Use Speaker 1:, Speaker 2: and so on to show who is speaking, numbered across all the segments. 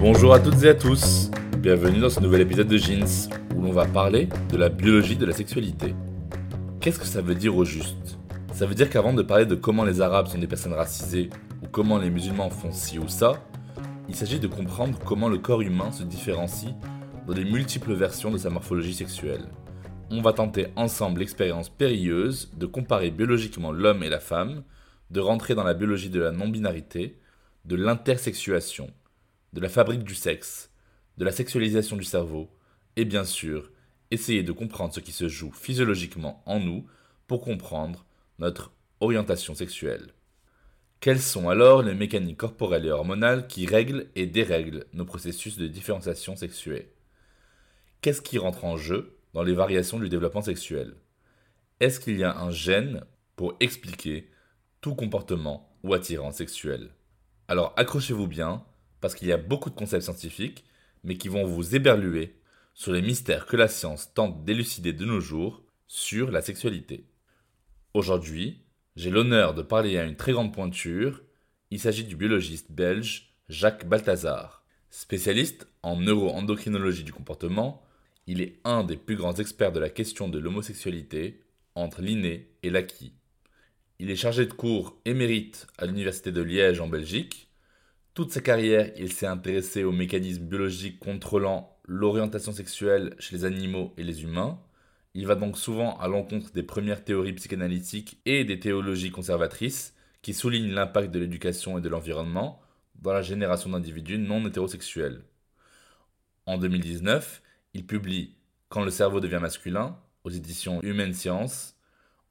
Speaker 1: Bonjour à toutes et à tous, bienvenue dans ce nouvel épisode de Jeans où l'on va parler de la biologie de la sexualité. Qu'est-ce que ça veut dire au juste? Ça veut dire qu'avant de parler de comment les Arabes sont des personnes racisées ou comment les musulmans font ci ou ça, il s'agit de comprendre comment le corps humain se différencie dans les multiples versions de sa morphologie sexuelle. On va tenter ensemble l'expérience périlleuse de comparer biologiquement l'homme et la femme, de rentrer dans la biologie de la non-binarité, de l'intersexuation, de la fabrique du sexe, de la sexualisation du cerveau, et bien sûr, essayer de comprendre ce qui se joue physiologiquement en nous pour comprendre notre orientation sexuelle. Quelles sont alors les mécaniques corporelles et hormonales qui règlent et dérèglent nos processus de différenciation sexuelle Qu'est-ce qui rentre en jeu dans les variations du développement sexuel? Est-ce qu'il y a un gène pour expliquer tout comportement ou attirance sexuel Alors accrochez-vous bien, parce qu'il y a beaucoup de concepts scientifiques, mais qui vont vous éberluer sur les mystères que la science tente d'élucider de nos jours sur la sexualité. Aujourd'hui, j'ai l'honneur de parler à une très grande pointure. Il s'agit du biologiste belge Jacques Balthazar. Spécialiste en neuroendocrinologie du comportement, il est un des plus grands experts de la question de l'homosexualité entre l'inné et l'acquis. Il est chargé de cours émérite à l'Université de Liège en Belgique toute sa carrière, il s'est intéressé aux mécanismes biologiques contrôlant l'orientation sexuelle chez les animaux et les humains. Il va donc souvent à l'encontre des premières théories psychanalytiques et des théologies conservatrices qui soulignent l'impact de l'éducation et de l'environnement dans la génération d'individus non hétérosexuels. En 2019, il publie Quand le cerveau devient masculin aux éditions Humaine Science.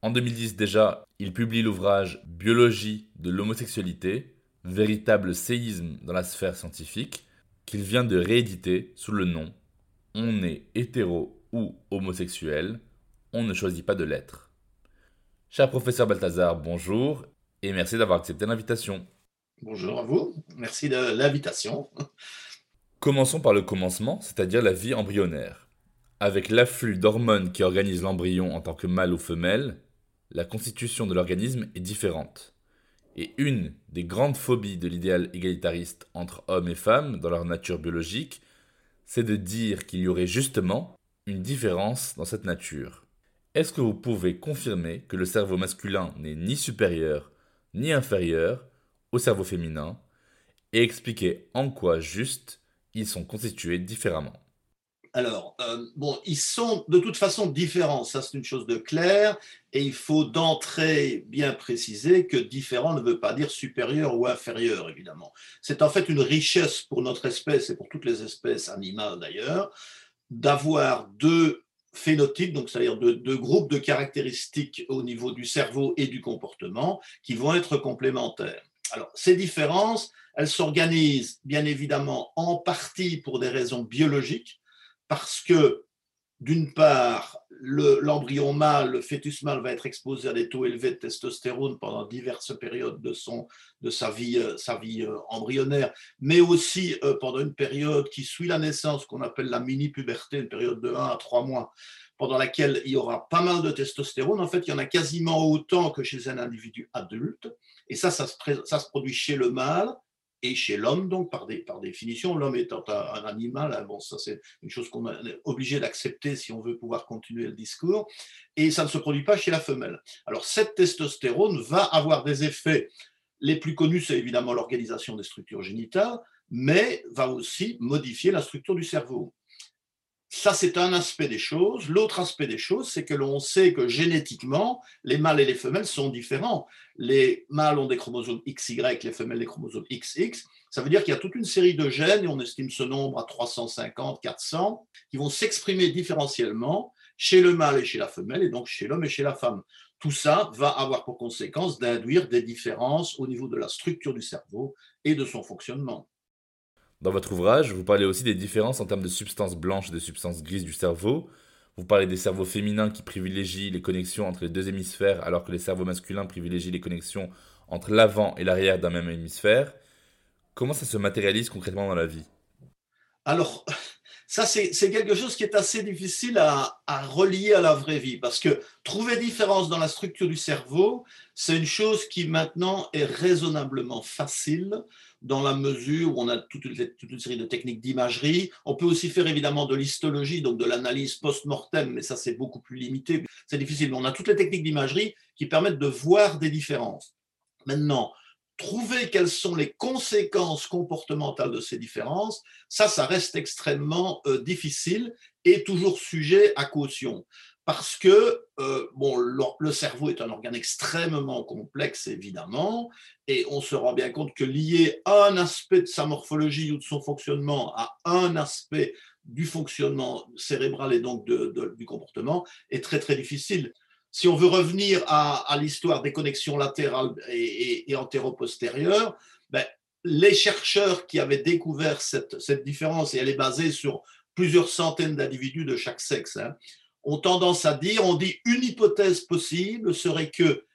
Speaker 1: En 2010 déjà, il publie l'ouvrage Biologie de l'homosexualité véritable séisme dans la sphère scientifique, qu'il vient de rééditer sous le nom On est hétéro ou homosexuel, on ne choisit pas de l'être. Cher professeur Balthazar, bonjour et merci d'avoir accepté l'invitation.
Speaker 2: Bonjour à vous, merci de l'invitation.
Speaker 1: Commençons par le commencement, c'est-à-dire la vie embryonnaire. Avec l'afflux d'hormones qui organisent l'embryon en tant que mâle ou femelle, la constitution de l'organisme est différente. Et une des grandes phobies de l'idéal égalitariste entre hommes et femmes dans leur nature biologique, c'est de dire qu'il y aurait justement une différence dans cette nature. Est-ce que vous pouvez confirmer que le cerveau masculin n'est ni supérieur ni inférieur au cerveau féminin et expliquer en quoi juste ils sont constitués différemment
Speaker 2: alors, euh, bon, ils sont de toute façon différents, ça c'est une chose de claire, et il faut d'entrée bien préciser que différent ne veut pas dire supérieur ou inférieur, évidemment. C'est en fait une richesse pour notre espèce et pour toutes les espèces animales d'ailleurs, d'avoir deux phénotypes, donc c'est-à-dire deux, deux, groupes de caractéristiques au niveau du cerveau et du comportement qui vont être complémentaires. Alors, ces différences, elles s'organisent bien évidemment en partie pour des raisons biologiques, parce que, d'une part, l'embryon mâle, le fœtus mâle va être exposé à des taux élevés de testostérone pendant diverses périodes de, son, de sa vie, euh, sa vie euh, embryonnaire, mais aussi euh, pendant une période qui suit la naissance, qu'on appelle la mini-puberté, une période de 1 à 3 mois, pendant laquelle il y aura pas mal de testostérone. En fait, il y en a quasiment autant que chez un individu adulte. Et ça, ça se, produit chez le mâle et chez l'homme, donc par, définition, l'homme étant un, animal, hein, ça c'est une chose qu'on est obligé d'accepter si on veut pouvoir continuer le discours, et ça ne se produit pas chez la femelle. Alors cette testostérone va avoir des effets, les plus connus c'est évidemment l'organisation des structures génitales, mais va aussi modifier la structure du cerveau. Ça, c'est un aspect des choses. L'autre aspect des choses, c'est que l'on sait que génétiquement, les mâles et les femelles sont différents. Les mâles ont des chromosomes XY, les femelles des chromosomes XX. Ça veut dire qu'il y a toute une série de gènes, et on estime ce nombre à 350, 400, qui vont s'exprimer différentiellement chez le mâle et chez la femelle, et donc chez l'homme et chez la femme. Tout ça va avoir pour conséquence d'induire des différences au niveau de la structure du cerveau et de son fonctionnement.
Speaker 1: Dans votre ouvrage, vous parlez aussi des différences en termes de substances blanches et de substances grises du cerveau. Vous parlez des cerveaux féminins qui privilégient les connexions entre les deux hémisphères alors que les cerveaux masculins privilégient les connexions entre l'avant et l'arrière d'un même hémisphère. Comment ça se matérialise concrètement dans la vie?
Speaker 2: Alors, ça, c'est quelque chose qui est assez difficile à, relier à la vraie vie, parce que trouver différence dans la structure du cerveau, c'est une chose qui maintenant est raisonnablement facile dans la mesure où on a toute une, série de techniques d'imagerie. On peut aussi faire évidemment de l'histologie, donc de l'analyse post-mortem, mais ça c'est beaucoup plus limité, c'est difficile. Mais on a toutes les techniques d'imagerie qui permettent de voir des différences. Maintenant, trouver quelles sont les conséquences comportementales de ces différences, ça, ça reste extrêmement euh, difficile et toujours sujet à caution parce que euh, bon, le, cerveau est un organe extrêmement complexe, évidemment, et on se rend bien compte que lier un aspect de sa morphologie ou de son fonctionnement à un aspect du fonctionnement cérébral et donc du comportement est très très difficile. Si on veut revenir à, l'histoire des connexions latérales et, antéro-postérieures, ben, les chercheurs qui avaient découvert cette, différence, et elle est basée sur plusieurs centaines d'individus de chaque sexe, hein, ont tendance à dire, on dit une hypothèse possible serait que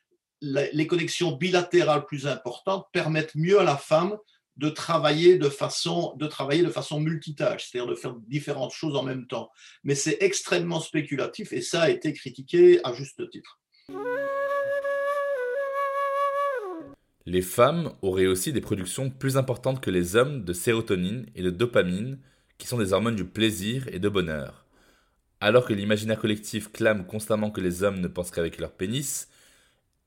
Speaker 2: les connexions bilatérales plus importantes permettent mieux à la femme de travailler de façon, de travailler de façon multitâche, c'est-à-dire de faire différentes choses en même temps. Mais c'est extrêmement spéculatif et ça a été critiqué à juste titre.
Speaker 1: Les femmes auraient aussi des productions plus importantes que les hommes de sérotonine et de dopamine, qui sont des hormones du plaisir et de bonheur. Alors que l'imaginaire collectif clame constamment que les hommes ne pensent qu'avec leur pénis,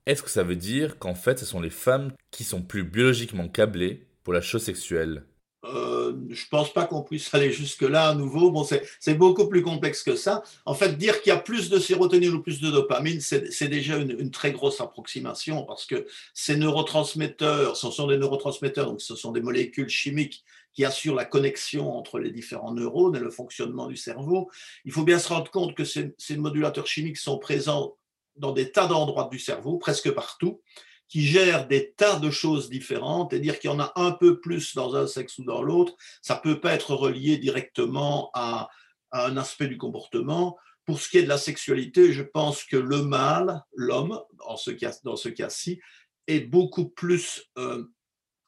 Speaker 1: est-ce que ça veut dire qu'en fait ce sont les femmes qui sont plus biologiquement câblées pour la chose sexuelle?
Speaker 2: Euh, je pense pas qu'on puisse aller jusque-là à nouveau. Bon, c'est beaucoup plus complexe que ça. En fait, dire qu'il y a plus de sérotonine ou plus de dopamine, c'est déjà une, très grosse approximation parce que ces neurotransmetteurs, ce sont des neurotransmetteurs, donc ce sont des molécules chimiques qui assure la connexion entre les différents neurones et le fonctionnement du cerveau. Il faut bien se rendre compte que ces, modulateurs chimiques sont présents dans des tas d'endroits du cerveau, presque partout, qui gèrent des tas de choses différentes, et dire qu'il y en a un peu plus dans un sexe ou dans l'autre, ça peut pas être relié directement à, un aspect du comportement. Pour ce qui est de la sexualité, je pense que le mâle, l'homme, dans ce cas-ci, est beaucoup plus euh,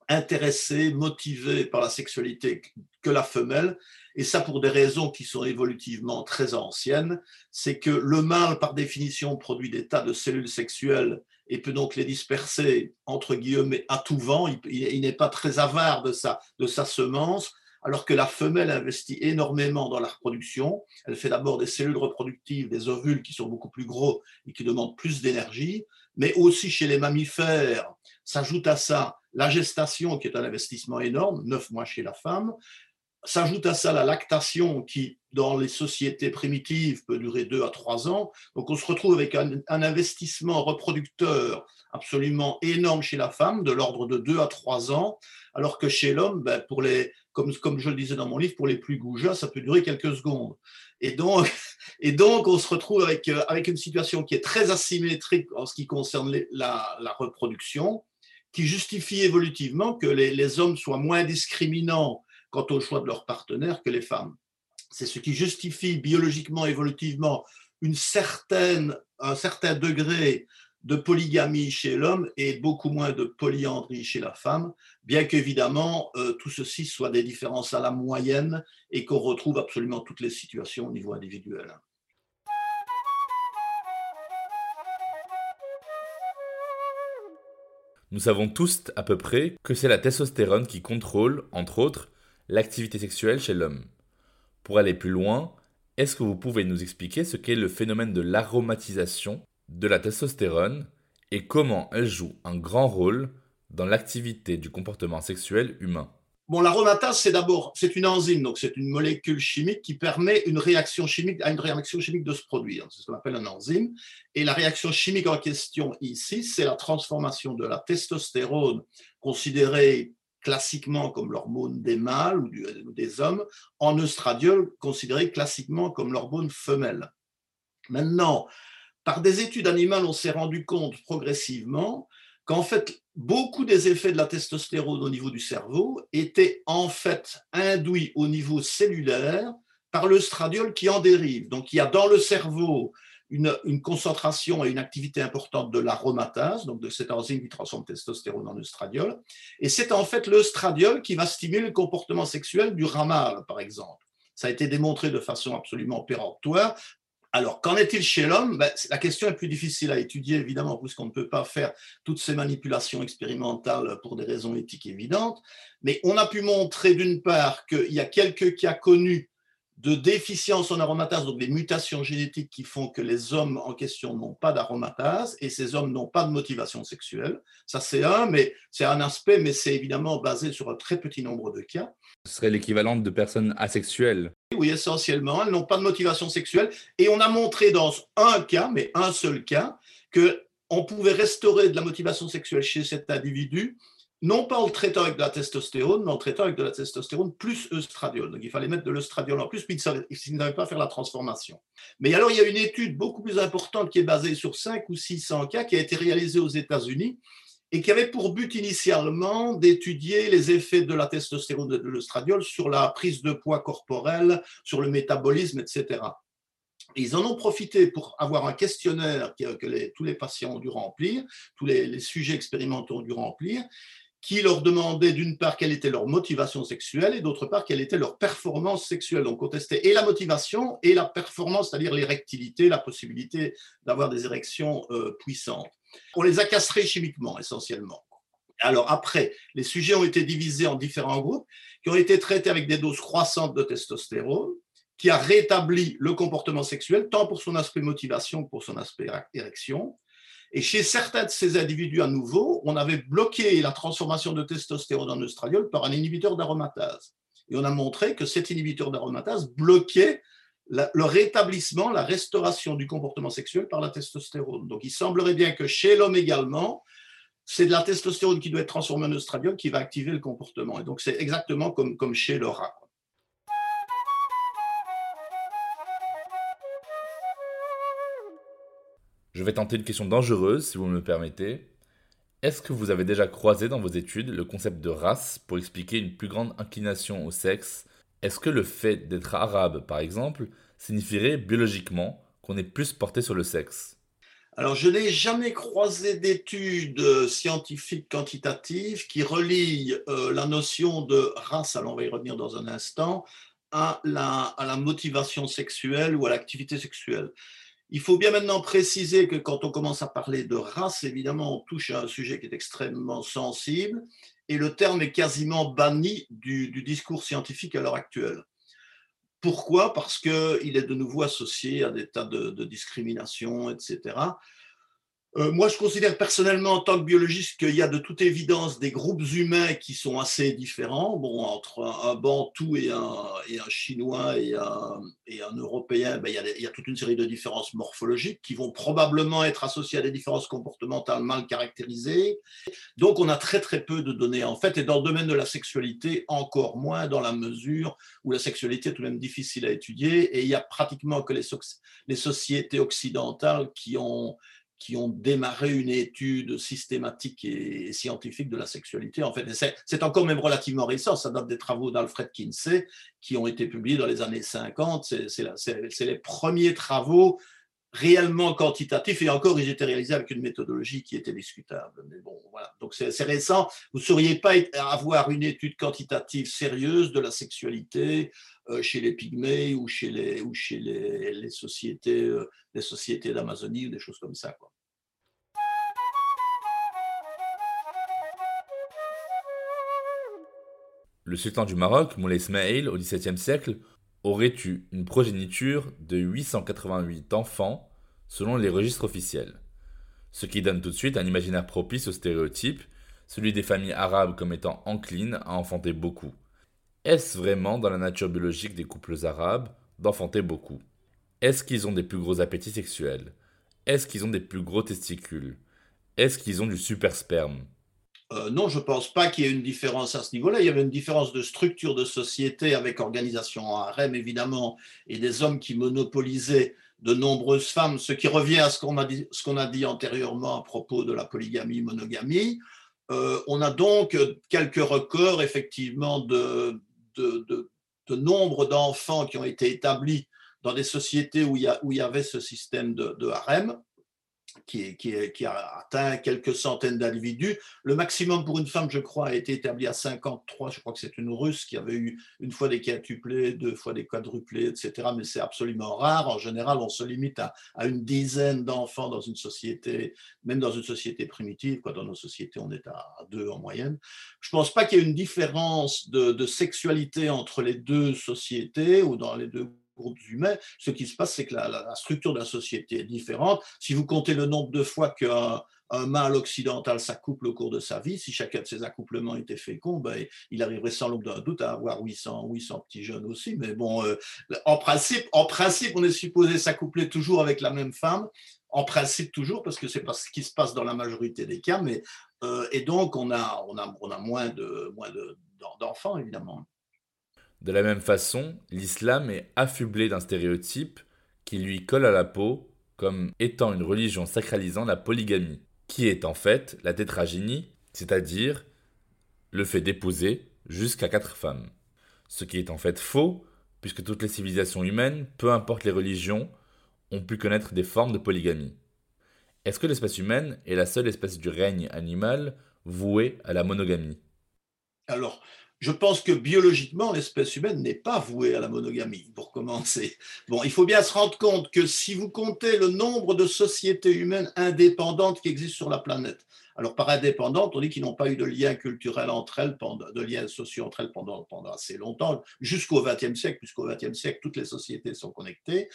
Speaker 2: intéressé, motivé par la sexualité que la femelle, et ça pour des raisons qui sont évolutivement très anciennes, c'est que le mâle, par définition, produit des tas de cellules sexuelles et peut donc les disperser, entre guillemets, à tout vent, il, n'est pas très avare de sa, de sa semence, alors que la femelle investit énormément dans la reproduction. Elle fait d'abord des cellules reproductives, des ovules qui sont beaucoup plus gros et qui demandent plus d'énergie, mais aussi chez les mammifères, s'ajoute à ça la gestation, qui est un investissement énorme, neuf mois chez la femme. S'ajoute à ça la lactation, qui, dans les sociétés primitives, peut durer deux à trois ans. Donc, on se retrouve avec un, investissement reproducteur absolument énorme chez la femme, de l'ordre de deux à trois ans, alors que chez l'homme, ben, pour les, comme, comme je le disais dans mon livre, pour les plus goujats, ça peut durer quelques secondes. Et donc, et donc on se retrouve avec, euh, avec une situation qui est très asymétrique en ce qui concerne la, la reproduction qui justifie évolutivement que les, hommes soient moins discriminants quant au choix de leur partenaire que les femmes. C'est ce qui justifie biologiquement, évolutivement, un certain degré de polygamie chez l'homme et beaucoup moins de polyandrie chez la femme, bien qu'évidemment euh, tout ceci soit des différences à la moyenne et qu'on retrouve absolument toutes les situations au niveau individuel.
Speaker 1: Nous savons tous à peu près que c'est la testostérone qui contrôle, entre autres, l'activité sexuelle chez l'homme. Pour aller plus loin, est-ce que vous pouvez nous expliquer ce qu'est le phénomène de l'aromatisation de la testostérone et comment elle joue un grand rôle dans l'activité du comportement sexuel humain?
Speaker 2: Bon, l'aromatase, c'est d'abord, c'est une enzyme, donc c'est une molécule chimique qui permet une réaction chimique, à une réaction chimique de se produire. C'est ce qu'on appelle une enzyme. Et la réaction chimique en question ici, c'est la transformation de la testostérone, considérée classiquement comme l'hormone des mâles ou des hommes, en œstradiol, considéré classiquement comme l'hormone femelle. Maintenant, par des études animales, on s'est rendu compte progressivement qu'en fait, beaucoup des effets de la testostérone au niveau du cerveau étaient en fait induits au niveau cellulaire par le stradiol qui en dérive. Donc, il y a dans le cerveau une, concentration et une activité importante de l'aromatase, donc de cette enzyme qui transforme testostérone en estradiol. Et c'est en fait le stradiol qui va stimuler le comportement sexuel du ramal, par exemple. Ça a été démontré de façon absolument péremptoire alors, qu'en est-il chez l'homme? Ben, La question est plus difficile à étudier, évidemment, puisqu'on ne peut pas faire toutes ces manipulations expérimentales pour des raisons éthiques évidentes. Mais on a pu montrer, d'une part, qu'il y a quelques cas connus de déficience en aromatase, donc des mutations génétiques qui font que les hommes en question n'ont pas d'aromatase et ces hommes n'ont pas de motivation sexuelle. Ça, c'est un, mais c'est un aspect, mais c'est évidemment basé sur un très petit nombre de cas.
Speaker 1: Ce serait l'équivalent de personnes asexuelles.
Speaker 2: Oui, essentiellement, elles n'ont pas de motivation sexuelle. Et on a montré dans un cas, mais un seul cas, que on pouvait restaurer de la motivation sexuelle chez cet individu non pas en le traitant avec de la testostérone, mais en le traitant avec de la testostérone plus œstradiol. Donc il fallait mettre de l'œstradiol en plus, puis il n'avait pas faire la transformation. Mais alors il y a une étude beaucoup plus importante qui est basée sur 5 ou 600 cas qui a été réalisée aux États-Unis et qui avait pour but initialement d'étudier les effets de la testostérone et de l'œstradiol sur la prise de poids corporel, sur le métabolisme, etc. ils en ont profité pour avoir un questionnaire que, tous les patients ont dû remplir, tous les sujets expérimentaux ont dû remplir, qui leur demandait d'une part quelle était leur motivation sexuelle et d'autre part quelle était leur performance sexuelle. Donc on testait et la motivation et la performance, c'est-à-dire l'érectilité, la possibilité d'avoir des érections euh, puissantes. On les a castrés chimiquement essentiellement. Alors après, les sujets ont été divisés en différents groupes qui ont été traités avec des doses croissantes de testostérone, qui a rétabli le comportement sexuel, tant pour son aspect motivation que pour son aspect érection. Et chez certains de ces individus à nouveau, on avait bloqué la transformation de testostérone en œstradiol par un inhibiteur d'aromatase. Et on a montré que cet inhibiteur d'aromatase bloquait le rétablissement, la restauration du comportement sexuel par la testostérone. Donc il semblerait bien que chez l'homme également, c'est de la testostérone qui doit être transformée en œstradiol qui va activer le comportement. Et donc c'est exactement comme chez le rat.
Speaker 1: Je vais tenter une question dangereuse, si vous me permettez. Est-ce que vous avez déjà croisé dans vos études le concept de race pour expliquer une plus grande inclination au sexe? Est-ce que le fait d'être arabe, par exemple, signifierait biologiquement qu'on est plus porté sur le sexe?
Speaker 2: Alors, je n'ai jamais croisé d'études scientifiques quantitatives qui relient euh, la notion de race, alors on va y revenir dans un instant, à la motivation sexuelle ou à l'activité sexuelle. Il faut bien maintenant préciser que quand on commence à parler de race, évidemment, on touche à un sujet qui est extrêmement sensible et le terme est quasiment banni du, discours scientifique à l'heure actuelle. Pourquoi? Parce qu'il est de nouveau associé à des tas de, de discriminations, etc. Euh, moi, je considère personnellement en tant que biologiste qu'il y a de toute évidence des groupes humains qui sont assez différents. Bon, entre un, Bantou et un, et un Chinois et un, et un Européen, ben, il, y a, toute une série de différences morphologiques qui vont probablement être associées à des différences comportementales mal caractérisées. Donc, on a très très peu de données en fait, et dans le domaine de la sexualité, encore moins dans la mesure où la sexualité est tout de même difficile à étudier, et il y a pratiquement que les sociétés occidentales qui ont qui ont démarré une étude systématique et scientifique de la sexualité. En fait, c'est encore même relativement récent, ça date des travaux d'Alfred Kinsey qui ont été publiés dans les années 50. C'est les premiers travaux réellement quantitatifs et encore ils étaient réalisés avec une méthodologie qui était discutable. Mais bon, voilà. Donc c'est récent. Vous ne sauriez pas avoir une étude quantitative sérieuse de la sexualité euh, chez les pygmées ou chez les, ou chez les, sociétés, euh, les sociétés d'Amazonie ou des choses comme ça.
Speaker 1: Le sultan du Maroc, Moulay Ismail, au XVIIe siècle, aurait eu une progéniture de 888 enfants selon les registres officiels. Ce qui donne tout de suite un imaginaire propice aux stéréotypes, celui des familles arabes comme étant enclines à enfanter beaucoup. Est-ce vraiment dans la nature biologique des couples arabes d'enfanter beaucoup? Est-ce qu'ils ont des plus gros appétits sexuels? Est-ce qu'ils ont des plus gros testicules? Est-ce qu'ils ont du super sperme
Speaker 2: euh, non, je ne pense pas qu'il y ait une différence à ce niveau-là. Il y avait une différence de structure de société avec organisation en harem, évidemment, et des hommes qui monopolisaient de nombreuses femmes, ce qui revient à ce qu'on a, dit, antérieurement à propos de la polygamie-monogamie. Euh, on a donc quelques records, effectivement, de, nombre d'enfants qui ont été établis dans des sociétés où il y, où il y avait ce système de harem qui, a atteint quelques centaines d'individus. Le maximum pour une femme, je crois, a été établi à 53. Je crois que c'est une russe qui avait eu une fois des quintuplés, deux fois des quadruplés, etc. Mais c'est absolument rare. En général, on se limite à, une dizaine d'enfants dans une société, même dans une société primitive. Quoi. Dans nos sociétés, on est à deux en moyenne. Je ne pense pas qu'il y ait une différence de, de sexualité entre les deux sociétés ou dans les deux humains, ce qui se passe, c'est que la, structure de la société est différente. Si vous comptez le nombre de fois qu'un un mâle occidental s'accouple au cours de sa vie, si chacun de ces accouplements était fécond, ben, il arriverait sans l'ombre d'un doute à avoir 800, 800 petits jeunes aussi. Mais bon, euh, en, principe, en principe, on est supposé s'accoupler toujours avec la même femme. En principe, toujours, parce que c'est pas ce qui se passe dans la majorité des cas. Mais, euh, et donc, on a, moins d'enfants, évidemment.
Speaker 1: De la même façon, l'islam est affublé d'un stéréotype qui lui colle à la peau comme étant une religion sacralisant la polygamie, qui est en fait la tétragénie, c'est-à-dire le fait d'épouser jusqu'à quatre femmes. Ce qui est en fait faux, puisque toutes les civilisations humaines, peu importe les religions, ont pu connaître des formes de polygamie. Est-ce que l'espèce humaine est la seule espèce du règne animal vouée à la monogamie?
Speaker 2: Je pense que biologiquement, l'espèce humaine n'est pas vouée à la monogamie, pour commencer. Bon, il faut bien se rendre compte que si vous comptez le nombre de sociétés humaines indépendantes qui existent sur la planète, alors par indépendantes, on dit qu'ils n'ont pas eu de lien culturel entre elles, de liens sociaux entre elles pendant, assez longtemps, jusqu'au XXe siècle, puisqu'au XXe siècle, toutes les sociétés sont connectées.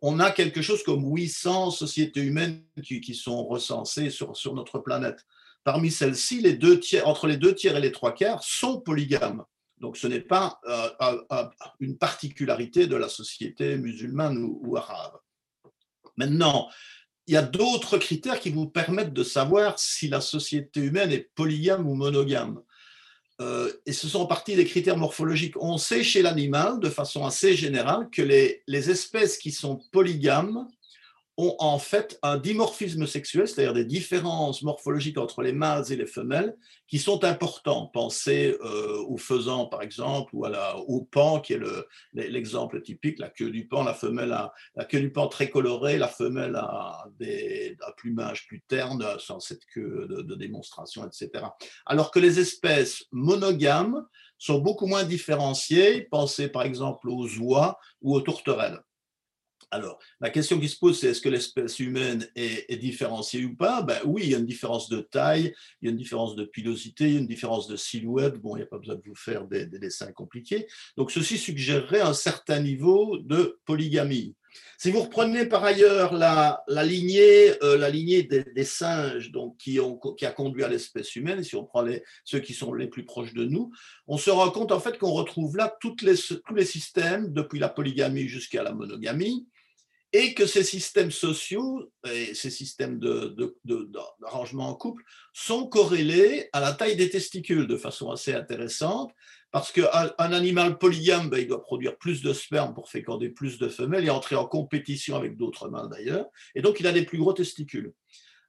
Speaker 2: On a quelque chose comme 800 sociétés humaines qui, qui sont recensées sur, sur notre planète. Parmi celles-ci, les deux tiers, entre les deux tiers et les trois quarts sont polygames. Donc ce n'est pas euh, une particularité de la société musulmane ou, arabe. Maintenant, il y a d'autres critères qui vous permettent de savoir si la société humaine est polygame ou monogame. Euh, et ce sont en partie des critères morphologiques. On sait chez l'animal, de façon assez générale, que les espèces qui sont polygames ont en fait un dimorphisme sexuel, c'est-à-dire des différences morphologiques entre les mâles et les femelles qui sont importants. Pensez euh, au faisan, par exemple, ou à la, au pan, qui est l'exemple typique, la queue du pan, la femelle a la queue du pan très colorée, la femelle a des, un plumage plus terne, sans cette queue de, de démonstration, etc. Alors que les espèces monogames sont beaucoup moins différenciées. Pensez par exemple aux oies ou aux tourterelles. Alors, la question qui se pose, c'est est-ce que l'espèce humaine est, différenciée ou pas? Ben, Oui, il y a une différence de taille, il y a une différence de pilosité, il y a une différence de silhouette. Bon, il n'y a pas besoin de vous faire des, dessins compliqués. Donc, ceci suggérerait un certain niveau de polygamie. Si vous reprenez par ailleurs la, lignée, euh, la lignée des, singes donc, qui, a conduit à l'espèce humaine, si on prend les, ceux qui sont les plus proches de nous, on se rend compte en fait qu'on retrouve là les, tous les systèmes, depuis la polygamie jusqu'à la monogamie, et que ces systèmes sociaux et ces systèmes d'arrangement de, en couple sont corrélés à la taille des testicules de façon assez intéressante, parce qu'un un animal polygame, ben, il doit produire plus de sperme pour féconder plus de femelles et entrer en compétition avec d'autres mâles d'ailleurs, et donc il a des plus gros testicules.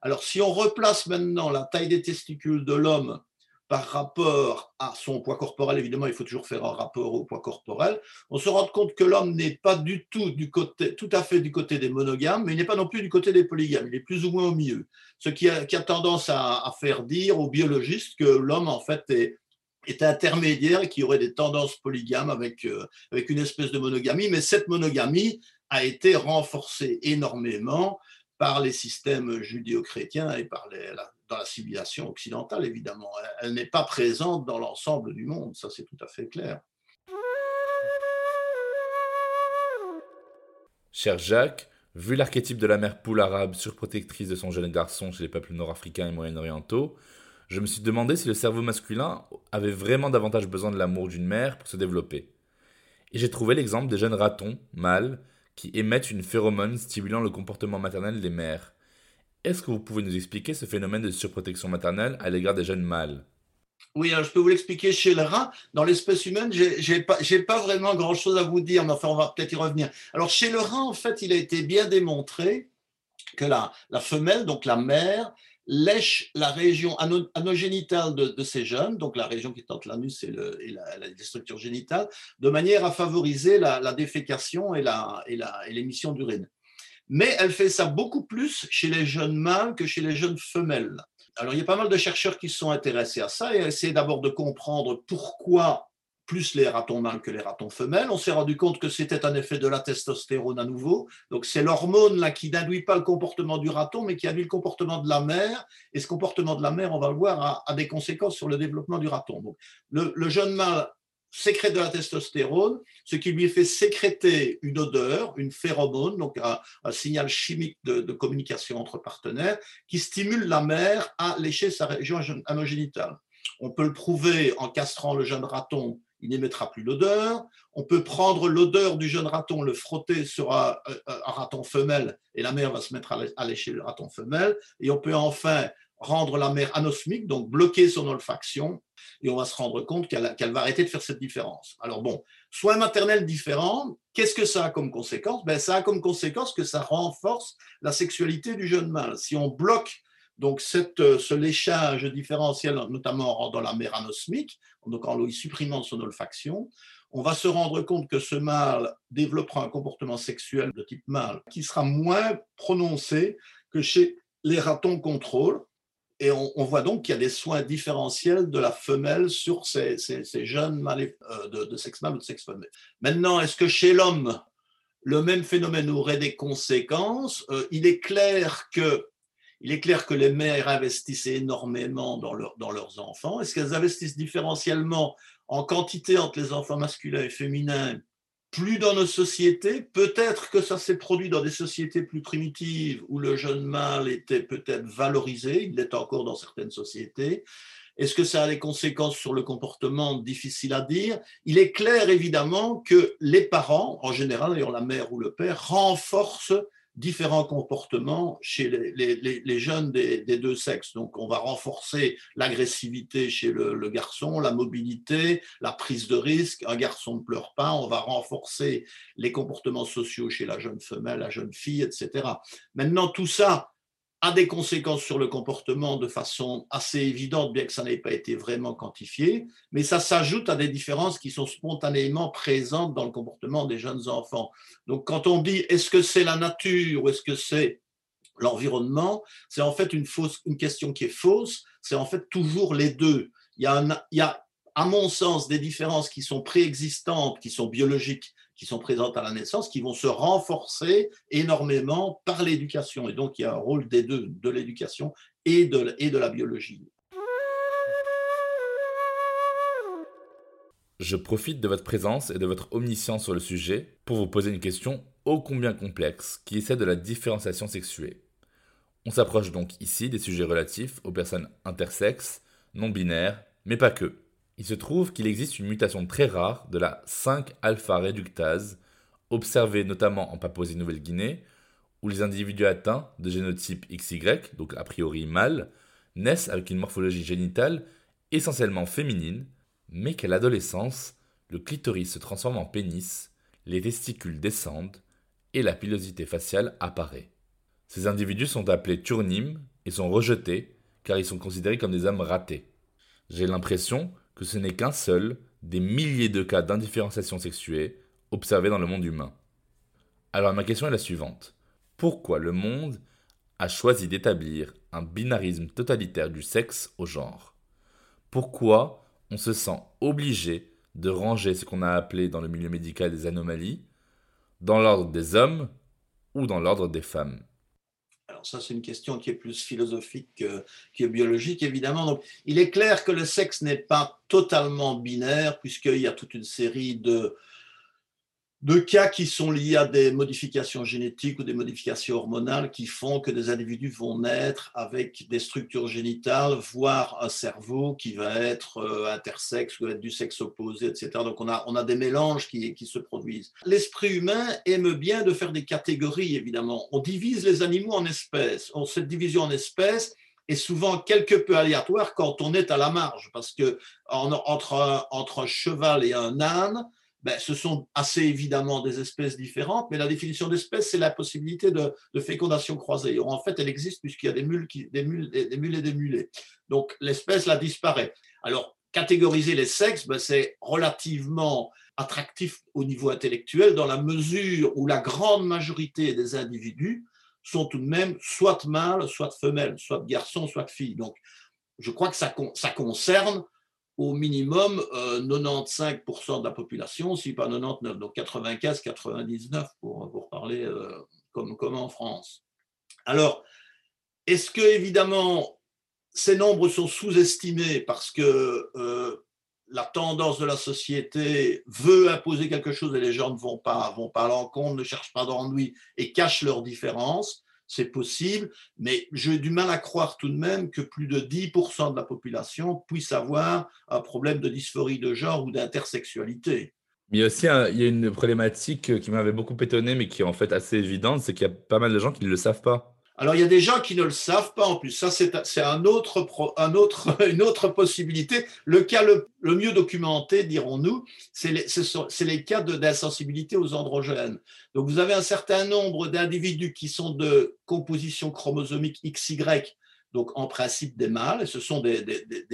Speaker 2: Alors si on replace maintenant la taille des testicules de l'homme par rapport à son poids corporel, évidemment, il faut toujours faire un rapport au poids corporel, on se rend compte que l'homme n'est pas du tout du côté, tout à fait du côté des monogames, mais il n'est pas non plus du côté des polygames, il est plus ou moins au milieu. Ce qui a, tendance à, faire dire aux biologistes que l'homme, en fait, est, intermédiaire et qu'il y aurait des tendances polygames avec, euh, avec une espèce de monogamie, mais cette monogamie a été renforcée énormément par les systèmes judéo-chrétiens et par les, dans la civilisation occidentale, évidemment. Elle, n'est pas présente dans l'ensemble du monde, ça c'est tout à fait clair.
Speaker 1: Cher Jacques, vu l'archétype de la mère poule arabe surprotectrice de son jeune garçon chez les peuples nord-africains et moyen-orientaux, je me suis demandé si le cerveau masculin avait vraiment davantage besoin de l'amour d'une mère pour se développer. Et j'ai trouvé l'exemple des jeunes ratons, mâles, qui émettent une phéromone stimulant le comportement maternel des mères. Est-ce que vous pouvez nous expliquer ce phénomène de surprotection maternelle à l'égard des jeunes mâles?
Speaker 2: Oui, je peux vous l'expliquer chez le rat. Dans l'espèce humaine, je n'ai pas, pas, vraiment grand-chose à vous dire, mais enfin, on va peut-être y revenir. Alors, chez le rat, en fait, il a été bien démontré que la, la femelle, donc la mère, lèche la région anogénitale de, de, ces jeunes, donc la région qui est entre l'anus et, le, et la, les structures génitales, de manière à favoriser la, la défécation et l'émission d'urine. Mais elle fait ça beaucoup plus chez les jeunes mâles que chez les jeunes femelles. Alors, il y a pas mal de chercheurs qui se sont intéressés à ça et a essayé d'abord de comprendre pourquoi plus les ratons mâles que les ratons femelles. On s'est rendu compte que c'était un effet de la testostérone à nouveau. Donc c'est l'hormone là qui n'induit pas le comportement du raton, mais qui induit le comportement de la mère. Et ce comportement de la mère, on va le voir, a, des conséquences sur le développement du raton. Donc, le, jeune mâle sécrète de la testostérone, ce qui lui fait sécréter une odeur, une phéromone, donc un, signal chimique de, communication entre partenaires, qui stimule la mère à lécher sa région anogénitale. On peut le prouver en castrant le jeune raton il n'émettra plus l'odeur. On peut prendre l'odeur du jeune raton, le frotter sur un, raton femelle et la mère va se mettre à lécher le raton femelle. Et on peut enfin rendre la mère anosmique, donc bloquer son olfaction, et on va se rendre compte qu'elle va arrêter de faire cette différence. Alors bon, soins maternels différents, qu'est-ce que ça a comme conséquence? Ben, Ça a comme conséquence que ça renforce la sexualité du jeune mâle. Si on bloque donc, cette, euh, ce léchage différentiel, notamment en rendant la mère anosmique, donc en lui supprimant son olfaction, on va se rendre compte que ce mâle développera un comportement sexuel de type mâle qui sera moins prononcé que chez les ratons contrôle. Et on, voit donc qu'il y a des soins différentiels de la femelle sur ces, jeunes euh, de, sexe mâle ou de sexe femelle. Maintenant, est-ce que chez l'homme, le même phénomène aurait des conséquences? Euh, Il est clair que il est clair que les mères investissent énormément dans, dans leurs enfants. Est-ce qu'elles investissent différentiellement en quantité entre les enfants masculins et féminins? Plus dans nos sociétés. Peut-être que ça s'est produit dans des sociétés plus primitives où le jeune mâle était peut-être valorisé, il l'est encore dans certaines sociétés. Est-ce que ça a des conséquences sur le comportement Difficile à dire? Il est clair évidemment que les parents, en général, d'ailleurs la mère ou le père, renforcent différents comportements chez les, jeunes des, deux sexes. Donc, on va renforcer l'agressivité chez le, garçon, la mobilité, la prise de risque. Un garçon ne pleure pas. On va renforcer les comportements sociaux chez la jeune femelle, la jeune fille, etc. Maintenant, tout ça, a des conséquences sur le comportement de façon assez évidente, bien que ça n'ait pas été vraiment quantifié, mais ça s'ajoute à des différences qui sont spontanément présentes dans le comportement des jeunes enfants. Donc quand on dit est-ce que c'est la nature ou est-ce que c'est l'environnement, c'est en fait une, fausse, une question qui est fausse, c'est en fait toujours les deux. Il y a, il y a à mon sens, des différences qui sont préexistantes, qui sont biologiques, qui sont présentes à la naissance, qui vont se renforcer énormément par l'éducation. Et donc, il y a un rôle des deux, de l'éducation et de, et de la biologie.
Speaker 1: Je profite de votre présence et de votre omniscience sur le sujet pour vous poser une question ô combien complexe qui essaie de la différenciation sexuée. On s'approche donc ici des sujets relatifs aux personnes intersexes, non binaires, mais pas que. Il se trouve qu'il existe une mutation très rare de la 5-alpha réductase, observée notamment en Papouasie-Nouvelle-Guinée, où les individus atteints de génotype XY, donc a priori mâle, naissent avec une morphologie génitale essentiellement féminine, mais qu'à l'adolescence, le clitoris se transforme en pénis, les testicules descendent et la pilosité faciale apparaît. Ces individus sont appelés turnimes et sont rejetés car ils sont considérés comme des âmes ratées. J'ai l'impression que ce n'est qu'un seul des milliers de cas d'indifférenciation sexuée observés dans le monde humain. Alors ma question est la suivante. Pourquoi le monde a choisi d'établir un binarisme totalitaire du sexe au genre? Pourquoi on se sent obligé de ranger ce qu'on a appelé dans le milieu médical des anomalies dans l'ordre des hommes ou dans l'ordre des femmes?
Speaker 2: Ça, c'est une question qui est plus philosophique que, biologique, évidemment. Donc, il est clair que le sexe n'est pas totalement binaire, puisqu'il y a toute une série de, de cas qui sont liés à des modifications génétiques ou des modifications hormonales qui font que des individus vont naître avec des structures génitales, voire un cerveau qui va être euh, intersexe ou être du sexe opposé, etc. Donc on a, on a des mélanges qui, qui se produisent. L'esprit humain aime bien de faire des catégories, évidemment. On divise les animaux en espèces. Cette division en espèces est souvent quelque peu aléatoire quand on est à la marge, parce que entre, entre un cheval et un âne, ben, ce sont assez évidemment des espèces différentes, mais la définition d'espèce, c'est la possibilité de, fécondation croisée. en fait, elle existe puisqu'il y a des mules, des, mules, des, mules et des mulets. Donc, l'espèce, là, disparaît. Alors, catégoriser les sexes, ben, c'est relativement attractif au niveau intellectuel dans la mesure où la grande majorité des individus sont tout de même soit mâles, soit femelles, soit garçons, soit filles. Donc, je crois que ça concerne au minimum 95% euh, de la population, si pas 99, donc 95, 99 pour, parler euh, comme, comme en France. Alors, est-ce que évidemment ces nombres sont sous-estimés parce que euh, la tendance de la société veut imposer quelque chose et les gens ne vont pas, vont pas à l'encontre, ne cherchent pas d'ennui et cachent leurs différences? C'est possible, mais j'ai du mal à croire tout de même que plus de 10% de la population puisse avoir un problème de dysphorie de genre ou d'intersexualité.
Speaker 1: Mais il y a aussi il y a une problématique qui m'avait beaucoup étonné, mais qui est en fait assez évidente, c'est qu'il y a pas mal de gens qui ne le savent pas.
Speaker 2: Alors, il y a des gens qui ne le savent pas en plus. Ça, c'est un autre, un autre, une autre possibilité. Le cas le, mieux documenté, dirons-nous, c'est les, les, cas d'insensibilité aux androgènes. Donc, vous avez un certain nombre d'individus qui sont de composition chromosomique XY, donc en principe des mâles, et ce sont des,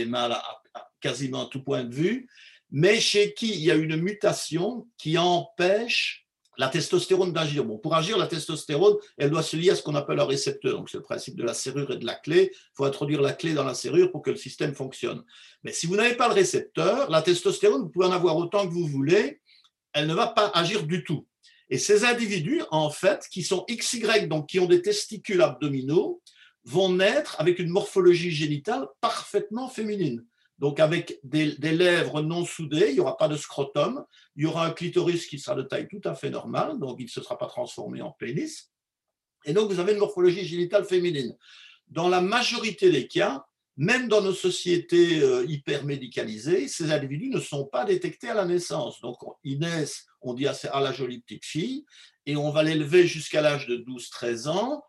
Speaker 2: mâles à quasiment tout point de vue, mais chez qui il y a une mutation qui empêche la testostérone d'agir. Bon, pour agir, la testostérone, elle doit se lier à ce qu'on appelle un récepteur. Donc, c'est le principe de la serrure et de la clé. Il faut introduire la clé dans la serrure pour que le système fonctionne. Mais si vous n'avez pas le récepteur, la testostérone, vous pouvez en avoir autant que vous voulez, elle ne va pas agir du tout. Et ces individus, en fait, qui sont XY, donc qui ont des testicules abdominaux, vont naître avec une morphologie génitale parfaitement féminine. Donc avec des, lèvres non soudées, il n'y aura pas de scrotum, il y aura un clitoris qui sera de taille tout à fait normale, donc il ne se sera pas transformé en pénis. Et donc vous avez une morphologie génitale féminine. Dans la majorité des cas, même dans nos sociétés euh, hyper médicalisées, ces individus ne sont pas détectés à la naissance. Donc naissent, on dit à la jolie petite fille, et on va l'élever jusqu'à l'âge de 12-13 ans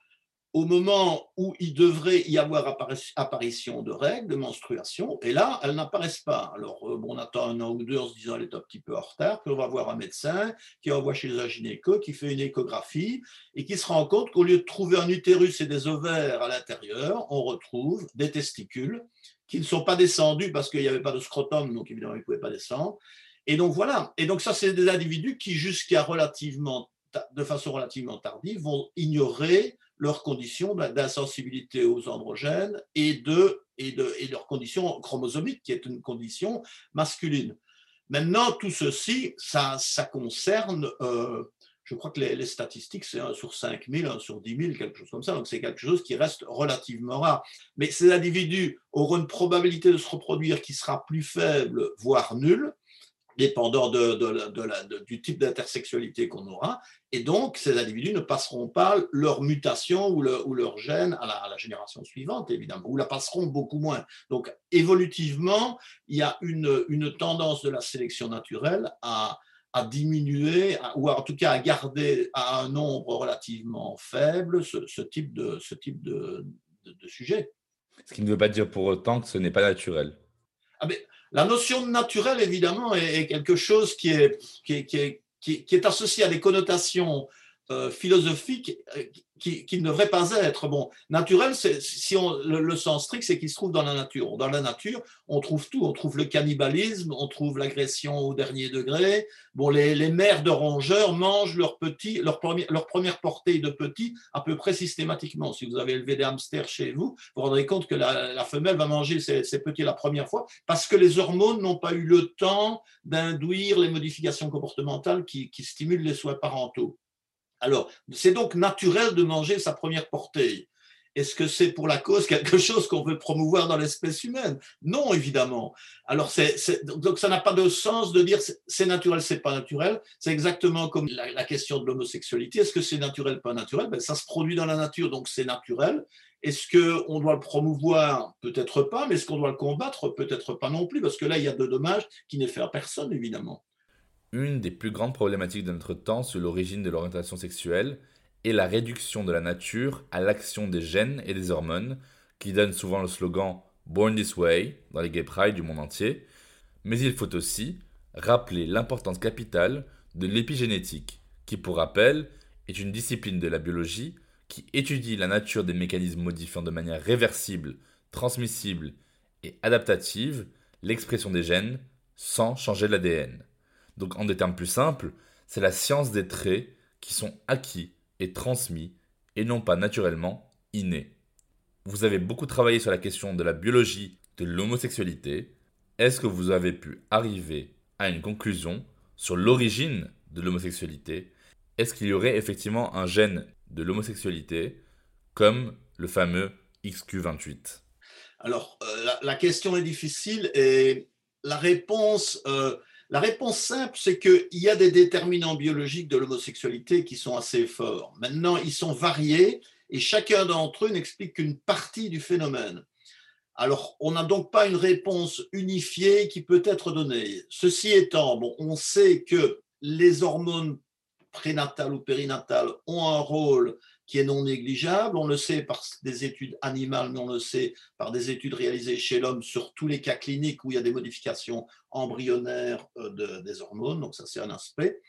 Speaker 2: au moment où il devrait y avoir apparition de règles, de menstruation, et là, elles n'apparaissent pas. Alors, euh, bon, on attend un an ou deux en se disant qu'elle est un petit peu en retard, puis on va voir un médecin qui envoie chez un gynéco, qui fait une échographie, et qui se rend compte qu'au lieu de trouver un utérus et des ovaires à l'intérieur, on retrouve des testicules qui ne sont pas descendus parce qu'il n'y avait pas de scrotum, donc évidemment, ils ne pouvaient pas descendre. Et donc voilà. Et donc ça, c'est des individus qui, jusqu'à relativement, de façon relativement tardive, vont ignorer leurs conditions d'insensibilité aux androgènes et, de, et, de, et leurs conditions chromosomiques, qui est une condition masculine. Maintenant, tout ceci, ça, ça concerne, euh, je crois que les, statistiques, c'est 1 sur 5 000, 1 sur 10 000, quelque chose comme ça, donc c'est quelque chose qui reste relativement rare. Mais ces individus auront une probabilité de se reproduire qui sera plus faible, voire nulle, dépendant de, du type d'intersexualité qu'on aura. Et donc, ces individus ne passeront pas leur mutation ou, ou leur gène à la, génération suivante, évidemment, ou la passeront beaucoup moins. Donc, évolutivement, il y a une, une tendance de la sélection naturelle à, à diminuer, ou en tout cas à garder à un nombre relativement faible ce, type, de, ce type de, de, sujet.
Speaker 1: Ce qui ne veut pas dire pour autant que ce n'est pas naturel.
Speaker 2: Ah mais, la notion de naturel, évidemment, est, quelque chose qui est, qui est, qui est associé à des connotations euh, philosophiques euh, qui, ne devrait pas être. Bon, naturel, si on, le, sens strict, c'est qu'il se trouve dans la nature. Dans la nature, on trouve tout. On trouve le cannibalisme, on trouve l'agression au dernier degré. Bon, les, mères de rongeurs mangent leur, leur première portée de petits à peu près systématiquement. Si vous avez élevé des hamsters chez vous, vous vous rendrez compte que la, femelle va manger ses, petits la première fois parce que les hormones n'ont pas eu le temps d'induire les modifications comportementales qui, qui stimulent les soins parentaux. Alors, c'est donc naturel de manger sa première portée. est-ce que c'est pour la cause quelque chose qu'on veut promouvoir dans l'espèce humaine? Non, évidemment. Alors, donc ça n'a pas de sens de dire c'est naturel, c'est pas naturel. C'est exactement comme la, question de l'homosexualité. Est-ce que c'est naturel, pas naturel? Ben, Ça se produit dans la nature, donc c'est naturel. Est-ce qu'on doit le promouvoir? Peut-être pas, mais est-ce qu'on doit le combattre? Peut-être pas non plus, parce que là, il y a de dommages qui n'est fait à personne, évidemment.
Speaker 1: Une des plus grandes problématiques de notre temps sur l'origine de l'orientation sexuelle est la réduction de la nature à l'action des gènes et des hormones, qui donne souvent le slogan Born This Way dans les gay pride du monde entier, mais il faut aussi rappeler l'importance capitale de l'épigénétique, qui pour rappel est une discipline de la biologie qui étudie la nature des mécanismes modifiant de manière réversible, transmissible et adaptative l'expression des gènes sans changer l'ADN. Donc en des termes plus simples, c'est la science des traits qui sont acquis et transmis et non pas naturellement innés. Vous avez beaucoup travaillé sur la question de la biologie de l'homosexualité. Est-ce que vous avez pu arriver à une conclusion sur l'origine de l'homosexualité? Est-ce qu'il y aurait effectivement un gène de l'homosexualité comme le fameux XQ28
Speaker 2: Alors, euh, la, question est difficile et la réponse, euh, la réponse simple, c'est qu'il y a des déterminants biologiques de l'homosexualité qui sont assez forts. Maintenant, ils sont variés et chacun d'entre eux n'explique qu'une partie du phénomène. Alors, on n'a donc pas une réponse unifiée qui peut être donnée. Ceci étant, bon, on sait que les hormones prénatales ou périnatales ont un rôle qui est non négligeable. On le sait par des études animales, mais on le sait par des études réalisées chez l'homme sur tous les cas cliniques où il y a des modifications embryonnaires euh, des hormones. Donc ça, c'est un aspect.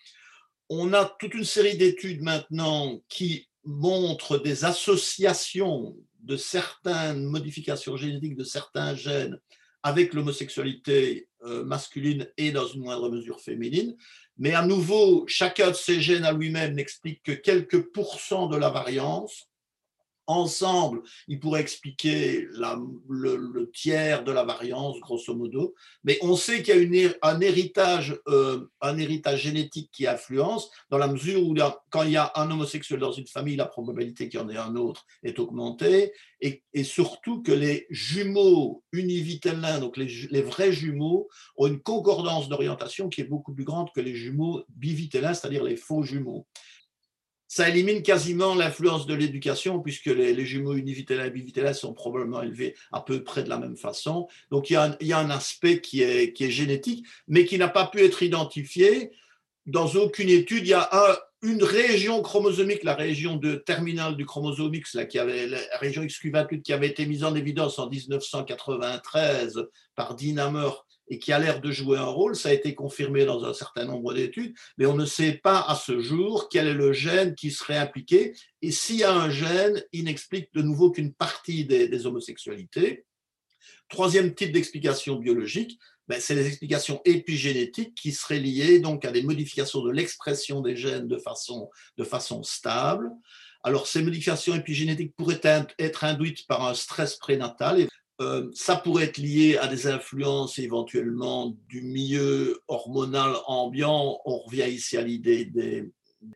Speaker 2: On a toute une série d'études maintenant qui montrent des associations de certaines modifications génétiques de certains gènes avec l'homosexualité euh, masculine et dans une moindre mesure féminine. Mais à nouveau, chacun de ces gènes à lui-même n'explique que quelques pourcents de la variance. Ensemble, ils pourraient expliquer le, tiers de la variance, grosso modo. Mais on sait qu'il y a un, héritage, euh, un héritage génétique qui influence, dans la mesure où quand il y a un homosexuel dans une famille, la probabilité qu'il y en ait un autre est augmentée. Et, surtout que les jumeaux univitellins, donc les, les vrais jumeaux, ont une concordance d'orientation qui est beaucoup plus grande que les jumeaux bivitellins, c'est-à-dire les faux jumeaux ça élimine quasiment l'influence de l'éducation, puisque les, jumeaux univitella et bivitella sont probablement élevés à peu près de la même façon. Donc il y a un, aspect qui est, génétique, mais qui n'a pas pu être identifié. Dans aucune étude, il y a une région chromosomique, la région de terminale du chromosome X, la région XQ28 qui avait été mise en évidence en 1993 par Dinamer et qui a l'air de jouer un rôle. Ça a été confirmé dans un certain nombre d'études, mais on ne sait pas à ce jour quel est le gène qui serait impliqué. Et s'il y a un gène, il n'explique de nouveau qu'une partie des, homosexualités. Troisième type d'explication biologique, ben, c'est les explications épigénétiques qui seraient liées donc à des modifications de l'expression des gènes de façon, de façon stable. Alors, ces modifications épigénétiques pourraient être induites par un stress prénatal. Euh, ça pourrait être lié à des influences éventuellement du milieu hormonal ambiant. On revient ici à l'idée des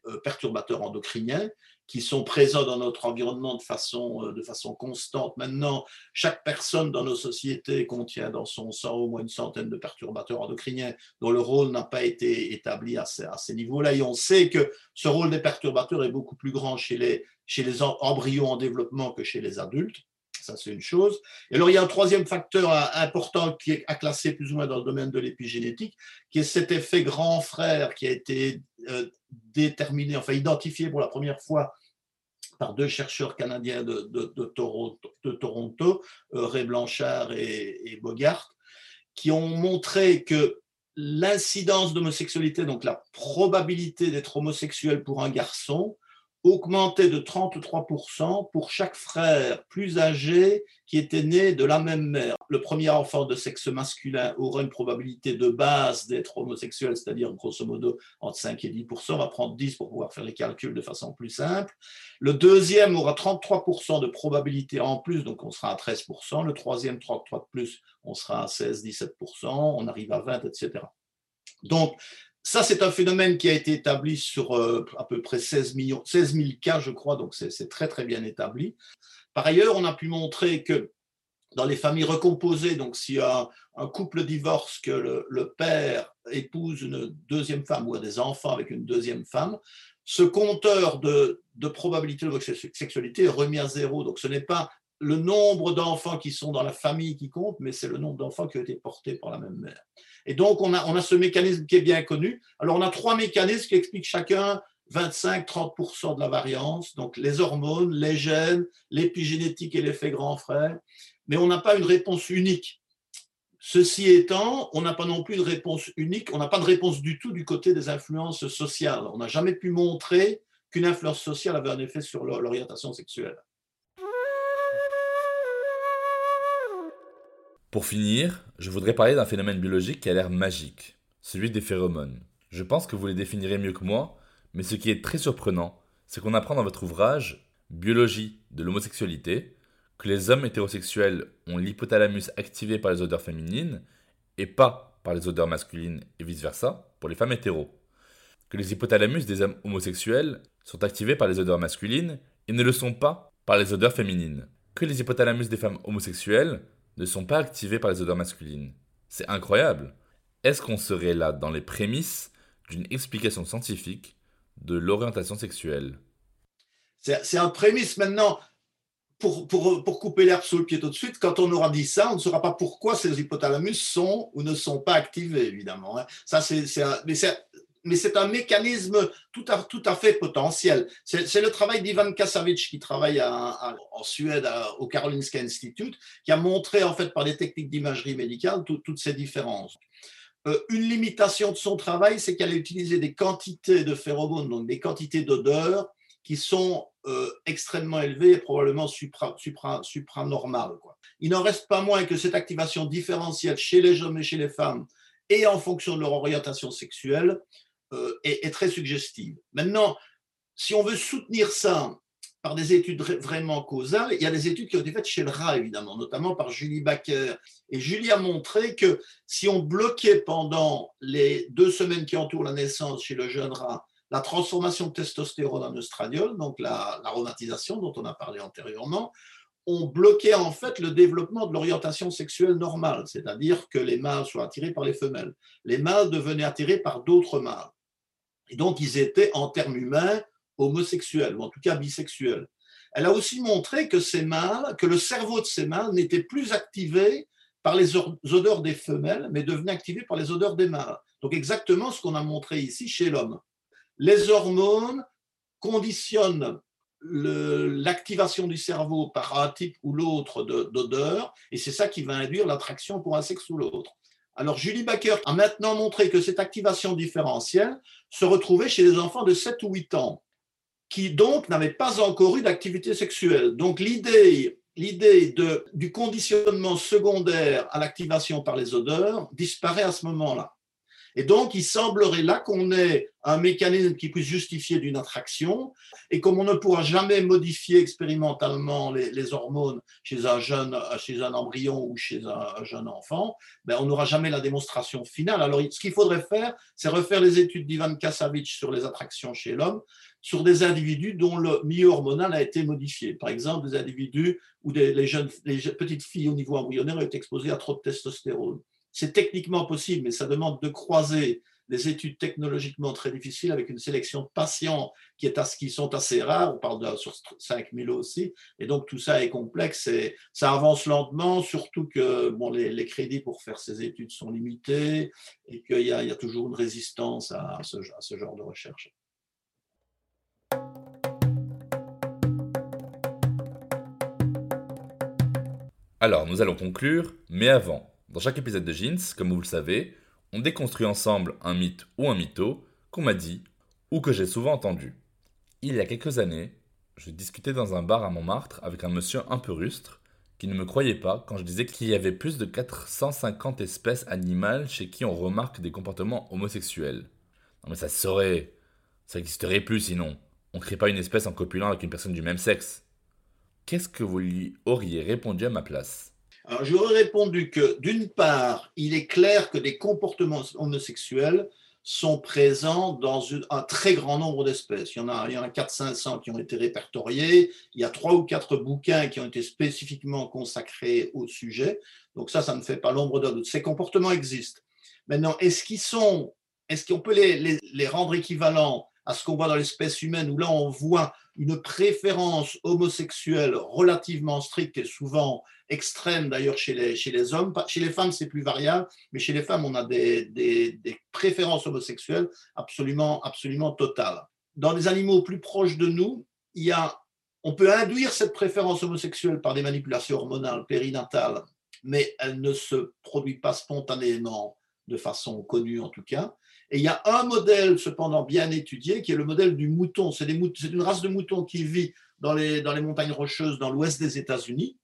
Speaker 2: euh, perturbateurs endocriniens qui sont présents dans notre environnement de façon, euh, de façon constante. Maintenant, chaque personne dans nos sociétés contient dans son sang au moins une centaine de perturbateurs endocriniens dont le rôle n'a pas été établi à ces, à ces niveaux-là. Et on sait que ce rôle des perturbateurs est beaucoup plus grand chez les, chez les embryons en développement que chez les adultes. Ça, c'est une chose. Et alors, il y a un troisième facteur important qui est à classer plus ou moins dans le domaine de l'épigénétique, qui est cet effet grand frère qui a été euh, déterminé, enfin identifié pour la première fois par deux chercheurs canadiens de, Toronto, euh, Ray Blanchard et Bogart, qui ont montré que l'incidence d'homosexualité, donc la probabilité d'être homosexuel pour un garçon, augmenté de 33% pour chaque frère plus âgé qui était né de la même mère. Le premier enfant de sexe masculin aura une probabilité de base d'être homosexuel, c'est-à-dire grosso modo entre 5 et 10%. On va prendre 10 pour pouvoir faire les calculs de façon plus simple. Le deuxième aura 33% de probabilité en plus, donc on sera à 13%. Le troisième, 33 de plus, on sera à 16-17%. On arrive à 20, etc. Donc, ça, c'est un phénomène qui a été établi sur euh, à peu près 16, millions, 16 000 cas, je crois, donc c'est très très bien établi. Par ailleurs, on a pu montrer que dans les familles recomposées, donc y a un couple divorce, que le, père épouse une deuxième femme ou a des enfants avec une deuxième femme, ce compteur de, de probabilité de sexualité est remis à zéro. Donc ce n'est pas le nombre d'enfants qui sont dans la famille qui compte, mais c'est le nombre d'enfants qui ont été portés par la même mère. Et donc, on a, on a ce mécanisme qui est bien connu. Alors, on a trois mécanismes qui expliquent chacun 25-30% de la variance, donc les hormones, les gènes, l'épigénétique et l'effet grand frère, mais on n'a pas une réponse unique. Ceci étant, on n'a pas non plus de réponse unique, on n'a pas de réponse du tout du côté des influences sociales. On n'a jamais pu montrer qu'une influence sociale avait un effet sur l'orientation sexuelle.
Speaker 1: Pour finir, je voudrais parler d'un phénomène biologique qui a l'air magique, celui des phéromones. Je pense que vous les définirez mieux que moi, mais ce qui est très surprenant, c'est qu'on apprend dans votre ouvrage Biologie de l'homosexualité que les hommes hétérosexuels ont l'hypothalamus activé par les odeurs féminines et pas par les odeurs masculines et vice-versa pour les femmes hétéros. Que les hypothalamus des hommes homosexuels sont activés par les odeurs masculines et ne le sont pas par les odeurs féminines. Que les hypothalamus des femmes homosexuelles ne sont pas activés par les odeurs masculines. C'est incroyable. Est-ce qu'on serait là dans les prémices d'une explication scientifique de l'orientation sexuelle?
Speaker 2: C'est un prémisse maintenant. Pour, pour, pour couper l'herbe sous le pied tout de suite, quand on aura dit ça, on ne saura pas pourquoi ces hypothalamus sont ou ne sont pas activés, évidemment. Hein. Ça, c'est, mais c'est un mécanisme tout à, tout à fait potentiel. C'est le travail d'Ivan Kasavich qui travaille en Suède au Karolinska Institute, qui a montré en fait par des techniques d'imagerie médicale toutes ces différences. Euh, une limitation de son travail, c'est qu'elle a utilisé des quantités de phéromones, donc des quantités d'odeurs qui sont euh, extrêmement élevées et probablement supra, supra, supranormales. Il n'en reste pas moins que cette activation différentielle chez les hommes et chez les femmes et en fonction de leur orientation sexuelle euh, est, très suggestive. Maintenant, si on veut soutenir ça par des études vraiment causales, il y a des études qui ont été faites chez le rat, évidemment, notamment par Julie Baker. Et Julie a montré que si on bloquait pendant les deux semaines qui entourent la naissance chez le jeune rat la transformation de testostérone en oestradiol, donc l'aromatisation dont on a parlé antérieurement, on bloquait en fait le développement de l'orientation sexuelle normale, c'est-à-dire que les mâles soient attirés par les femelles. Les mâles devenaient attirés par d'autres mâles. Et donc, ils étaient, en termes humains, homosexuels, ou en tout cas bisexuels. Elle a aussi montré que ces mâles, que le cerveau de ces mâles n'était plus activé par les odeurs des femelles, mais devenait activé par les odeurs des mâles. Donc exactement ce qu'on a montré ici chez l'homme. Les hormones conditionnent l'activation du cerveau par un type ou l'autre d'odeur, et c'est ça qui va induire l'attraction pour un sexe ou l'autre. Alors Julie Baker a maintenant montré que cette activation différentielle se retrouvait chez les enfants de 7 ou 8 ans, qui donc n'avaient pas encore eu d'activité sexuelle. Donc l'idée l'idée du conditionnement secondaire à l'activation par les odeurs disparaît à ce moment-là. Et donc, il semblerait là qu'on ait un mécanisme qui puisse justifier d'une attraction, et comme on ne pourra jamais modifier expérimentalement les, hormones chez un jeune, chez un embryon ou chez un, jeune enfant, ben on n'aura jamais la démonstration finale. Alors, ce qu'il faudrait faire, c'est refaire les études d'Ivan Kasavich sur les attractions chez l'homme, sur des individus dont le milieu hormonal a été modifié. Par exemple, des individus où les, jeunes, les petites filles au niveau embryonnaire ont été exposées à trop de testostérone. C'est techniquement possible, mais ça demande de croiser des études technologiquement très difficiles avec une sélection de patients qui, est qui sont assez rares, on parle de sur 5000 aussi, et donc tout ça est complexe et ça avance lentement, surtout que bon, les, crédits pour faire ces études sont limités et qu'il y, a toujours une résistance à ce, à ce genre de recherche.
Speaker 1: Alors, nous allons conclure, mais avant, dans chaque épisode de Jeans, comme vous le savez, on déconstruit ensemble un mythe ou un mytho qu'on m'a dit ou que j'ai souvent entendu. Il y a quelques années, je discutais dans un bar à Montmartre avec un monsieur un peu rustre qui ne me croyait pas quand je disais qu'il y avait plus de 450 espèces animales chez qui on remarque des comportements homosexuels. Non mais ça serait... Ça n'existerait plus sinon. On ne crée pas une espèce en copulant avec une personne du même sexe. Qu'est-ce que vous lui auriez répondu à ma place?
Speaker 2: Alors, j'aurais répondu que, d'une part, il est clair que des comportements homosexuels sont présents dans un très grand nombre d'espèces. Il y en a, il y en a 400-500 qui ont été répertoriés. Il y a trois ou quatre bouquins qui ont été spécifiquement consacrés au sujet. Donc ça, ça ne fait pas l'ombre d'un doute. Ces comportements existent. Maintenant, est-ce qu'ils sont, est-ce qu'on peut les rendre équivalents à ce qu'on voit dans l'espèce humaine, où là on voit une préférence homosexuelle relativement stricte et souvent extrême d'ailleurs chez les, hommes. Chez les femmes, c'est plus variable, mais chez les femmes, on a des, des, préférences homosexuelles absolument, absolument totales. Dans les animaux plus proches de nous, il y a, on peut induire cette préférence homosexuelle par des manipulations hormonales périnatales, mais elle ne se produit pas spontanément de façon connue en tout cas. Et il y a un modèle cependant bien étudié qui est le modèle du mouton. C'est une race de moutons qui vit dans les, montagnes rocheuses dans l'ouest des États-Unis,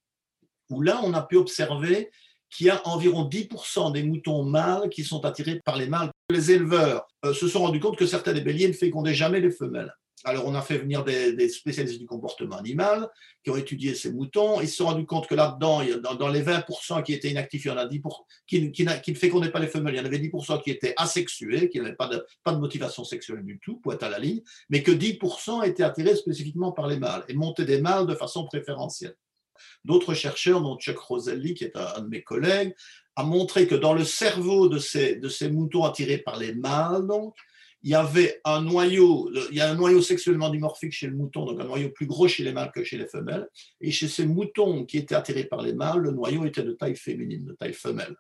Speaker 2: où là on a pu observer qu'il y a environ 10% des moutons mâles qui sont attirés par les mâles. Les éleveurs euh, se sont rendus compte que certains des béliers ne fécondaient jamais les femelles. Alors, on a fait venir des, spécialistes du comportement animal qui ont étudié ces moutons. Ils se sont rendus compte que là-dedans, dans, les 20% qui étaient inactifs, il y en a 10% qui, qui, ne fécondaient pas les femelles. Il y en avait 10% qui étaient asexués, qui n'avaient pas de, pas de motivation sexuelle du tout, pour être à la ligne, mais que 10% étaient attirés spécifiquement par les mâles et montaient des mâles de façon préférentielle. D'autres chercheurs, dont Chuck Roselli, qui est un, de mes collègues, a montré que dans le cerveau de ces, de ces moutons attirés par les mâles, donc, il y avait un noyau, il y a un noyau sexuellement dimorphique chez le mouton, donc un noyau plus gros chez les mâles que chez les femelles. Et chez ces moutons qui étaient attirés par les mâles, le noyau était de taille féminine, de taille femelle.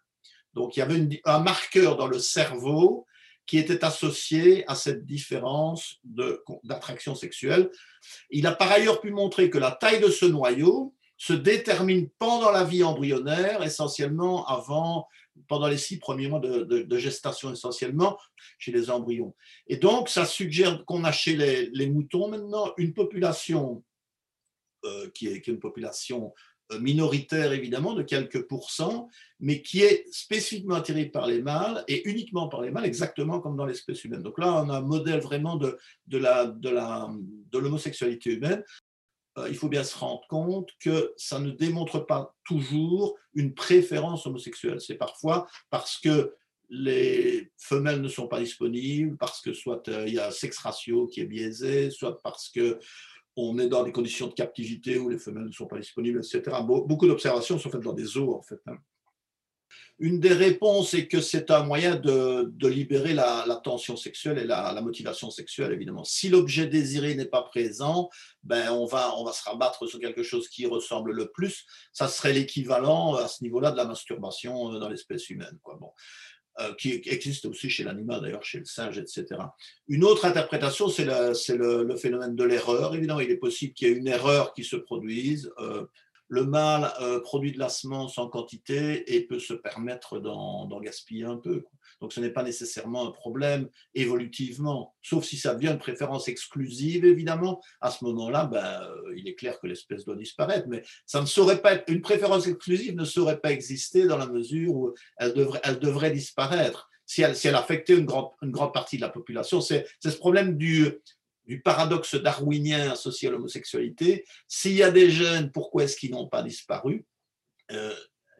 Speaker 2: Donc il y avait un marqueur dans le cerveau qui était associé à cette différence d'attraction sexuelle. Il a par ailleurs pu montrer que la taille de ce noyau se détermine pendant la vie embryonnaire, essentiellement avant pendant les six premiers mois de, gestation essentiellement chez les embryons. Et donc, ça suggère qu'on a chez les, moutons maintenant une population euh, qui, est, une population euh, minoritaire évidemment de quelques pourcents, mais qui est spécifiquement attirée par les mâles et uniquement par les mâles, exactement comme dans l'espèce humaine. Donc là, on a un modèle vraiment de, de l'homosexualité humaine. Euh, il faut bien se rendre compte que ça ne démontre pas toujours une préférence homosexuelle. C'est parfois parce que les femelles ne sont pas disponibles, parce que soit euh, il y a un sexe ratio qui est biaisé, soit parce que on est dans des conditions de captivité où les femelles ne sont pas disponibles, etc. Beaucoup d'observations sont faites dans des zoos, en fait. Une des réponses est que c'est un moyen de, libérer la, tension sexuelle et la, motivation sexuelle, évidemment. Si l'objet désiré n'est pas présent, ben on, va, on va se rabattre sur quelque chose qui ressemble le plus. Ça serait l'équivalent à ce niveau-là de la masturbation euh, dans l'espèce humaine. Quoi. Bon. Euh, qui existe aussi chez l'animal, d'ailleurs, chez le singe, etc. Une autre interprétation, c'est le, phénomène de l'erreur. Évidemment, il est possible qu'il y ait une erreur qui se produise. Euh, le mâle euh, produit de la semence en quantité et peut se permettre d'en gaspiller un peu. Donc ce n'est pas nécessairement un problème évolutivement, sauf si ça devient une préférence exclusive, évidemment. À ce moment-là, ben, euh, il est clair que l'espèce doit disparaître, mais ça ne saurait pas être, une préférence exclusive ne saurait pas exister dans la mesure où elle devrait, elle devrait disparaître. Si elle, si elle affectait une grande, une grande partie de la population, c'est ce problème du, du paradoxe darwinien associé à l'homosexualité. S'il y a des gènes, pourquoi est-ce qu'ils n'ont pas disparu? Euh,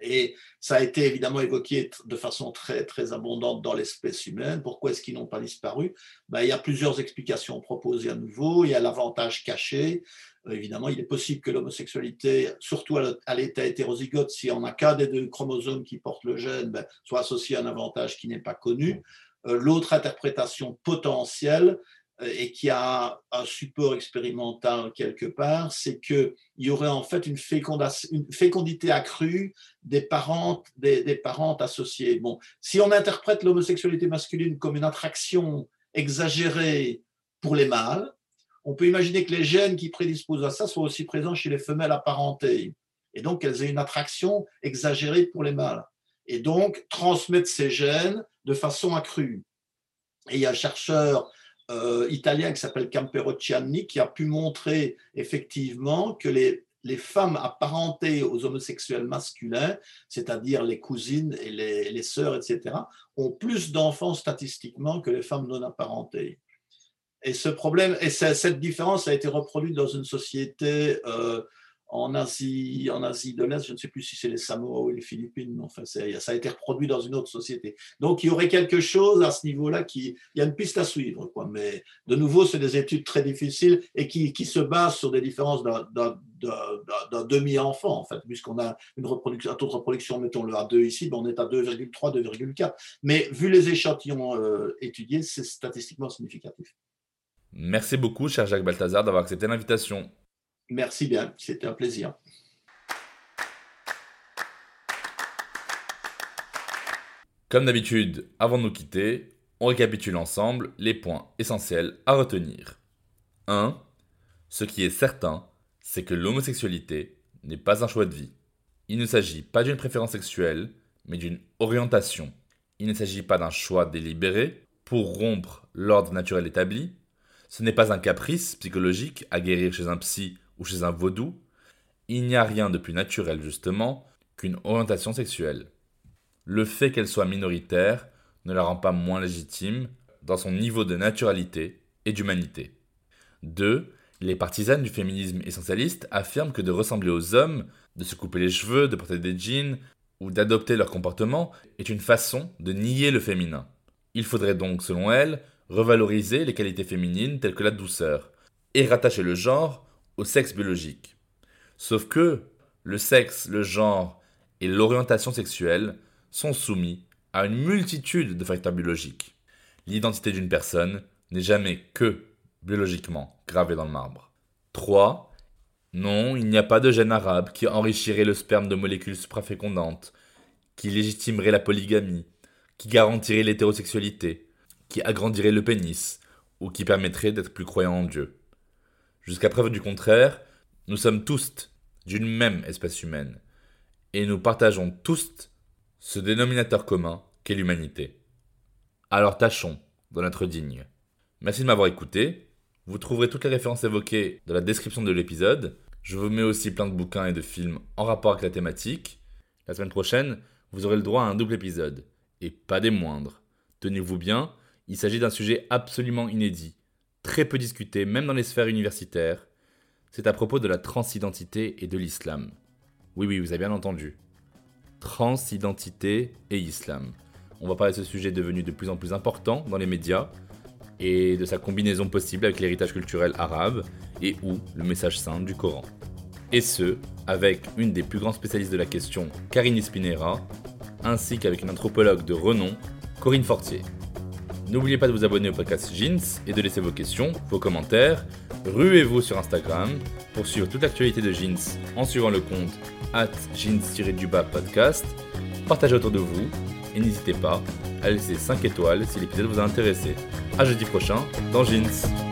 Speaker 2: Et ça a été évidemment évoqué de façon très, très abondante dans l'espèce humaine. Pourquoi est-ce qu'ils n'ont pas disparu? Ben, Il y a plusieurs explications proposées à nouveau. Il y a l'avantage caché. Euh, évidemment, il est possible que l'homosexualité, surtout à l'état hétérozygote, si on n'a qu'un des deux chromosomes qui portent le gène, ben, soit associé à un avantage qui n'est pas connu. Euh, l'autre interprétation potentielle, et qui a un support expérimental quelque part, c'est qu'il y aurait en fait une, fécondité accrue des parents, des, des parents associés. Bon, si on interprète l'homosexualité masculine comme une attraction exagérée pour les mâles, on peut imaginer que les gènes qui prédisposent à ça soient aussi présents chez les femelles apparentées, et donc qu'elles aient une attraction exagérée pour les mâles, et donc transmettre ces gènes de façon accrue. Et il y a un chercheur euh, italien qui s'appelle Camperocciani qui a pu montrer effectivement que les, les femmes apparentées aux homosexuels masculins, c'est-à-dire les cousines et les, les sœurs, etc., ont plus d'enfants statistiquement que les femmes non apparentées. Et ce problème, et cette différence a été reproduite dans une société euh, en Asie, en Asie de l'Est, je ne sais plus si c'est les Samoa ou les Philippines, enfin, ça a été reproduit dans une autre société. Donc il y aurait quelque chose à ce niveau-là qui, il y a une piste à suivre, quoi. Mais de nouveau, c'est des études très difficiles et qui, qui se basent sur des différences d'un demi-enfant, en fait, puisqu'on a une reproduction, un taux de reproduction, mettons-le à 2 ici, ben on est à 2,3, 2,4. Mais vu les échantillons euh, étudiés, c'est statistiquement significatif.
Speaker 1: Merci beaucoup, cher Jacques Balthazar, d'avoir accepté l'invitation.
Speaker 2: Merci bien, c'était un plaisir.
Speaker 1: Comme d'habitude, avant de nous quitter, on récapitule ensemble les points essentiels à retenir. 1. Ce qui est certain, c'est que l'homosexualité n'est pas un choix de vie. Il ne s'agit pas d'une préférence sexuelle, mais d'une orientation. Il ne s'agit pas d'un choix délibéré pour rompre l'ordre naturel établi. Ce n'est pas un caprice psychologique à guérir chez un psy ou chez un vaudou, il n'y a rien de plus naturel justement qu'une orientation sexuelle. Le fait qu'elle soit minoritaire ne la rend pas moins légitime dans son niveau de naturalité et d'humanité. 2. Les partisanes du féminisme essentialiste affirment que de ressembler aux hommes, de se couper les cheveux, de porter des jeans ou d'adopter leur comportement est une façon de nier le féminin. Il faudrait donc, selon elles, revaloriser les qualités féminines telles que la douceur et rattacher le genre au sexe biologique. Sauf que le sexe, le genre et l'orientation sexuelle sont soumis à une multitude de facteurs biologiques. L'identité d'une personne n'est jamais que biologiquement gravée dans le marbre. 3. Non, il n'y a pas de gène arabe qui enrichirait le sperme de molécules suprafécondantes, qui légitimerait la polygamie, qui garantirait l'hétérosexualité, qui agrandirait le pénis, ou qui permettrait d'être plus croyant en Dieu. Jusqu'à preuve du contraire, nous sommes tous d'une même espèce humaine, et nous partageons tous ce dénominateur commun qu'est l'humanité. Alors tâchons d'en être dignes. Merci de m'avoir écouté. Vous trouverez toutes les références évoquées dans la description de l'épisode. Je vous mets aussi plein de bouquins et de films en rapport avec la thématique. La semaine prochaine, vous aurez le droit à un double épisode. Et pas des moindres. Tenez-vous bien, il s'agit d'un sujet absolument inédit très peu discuté, même dans les sphères universitaires. C'est à propos de la transidentité et de l'islam. Oui, oui, vous avez bien entendu. Transidentité et islam. On va parler de ce sujet devenu de plus en plus important dans les médias et de sa combinaison possible avec l'héritage culturel arabe et ou le message saint du Coran. Et ce, avec une des plus grands spécialistes de la question, Karine Spinera, ainsi qu'avec une anthropologue de renom, Corinne Fortier. N'oubliez pas de vous abonner au podcast Jeans et de laisser vos questions, vos commentaires. Ruez-vous sur Instagram pour suivre toute l'actualité de Jeans en suivant le compte at jeans-du-bas podcast. Partagez autour de vous et n'hésitez pas à laisser 5 étoiles si l'épisode vous a intéressé. A jeudi prochain dans Jeans.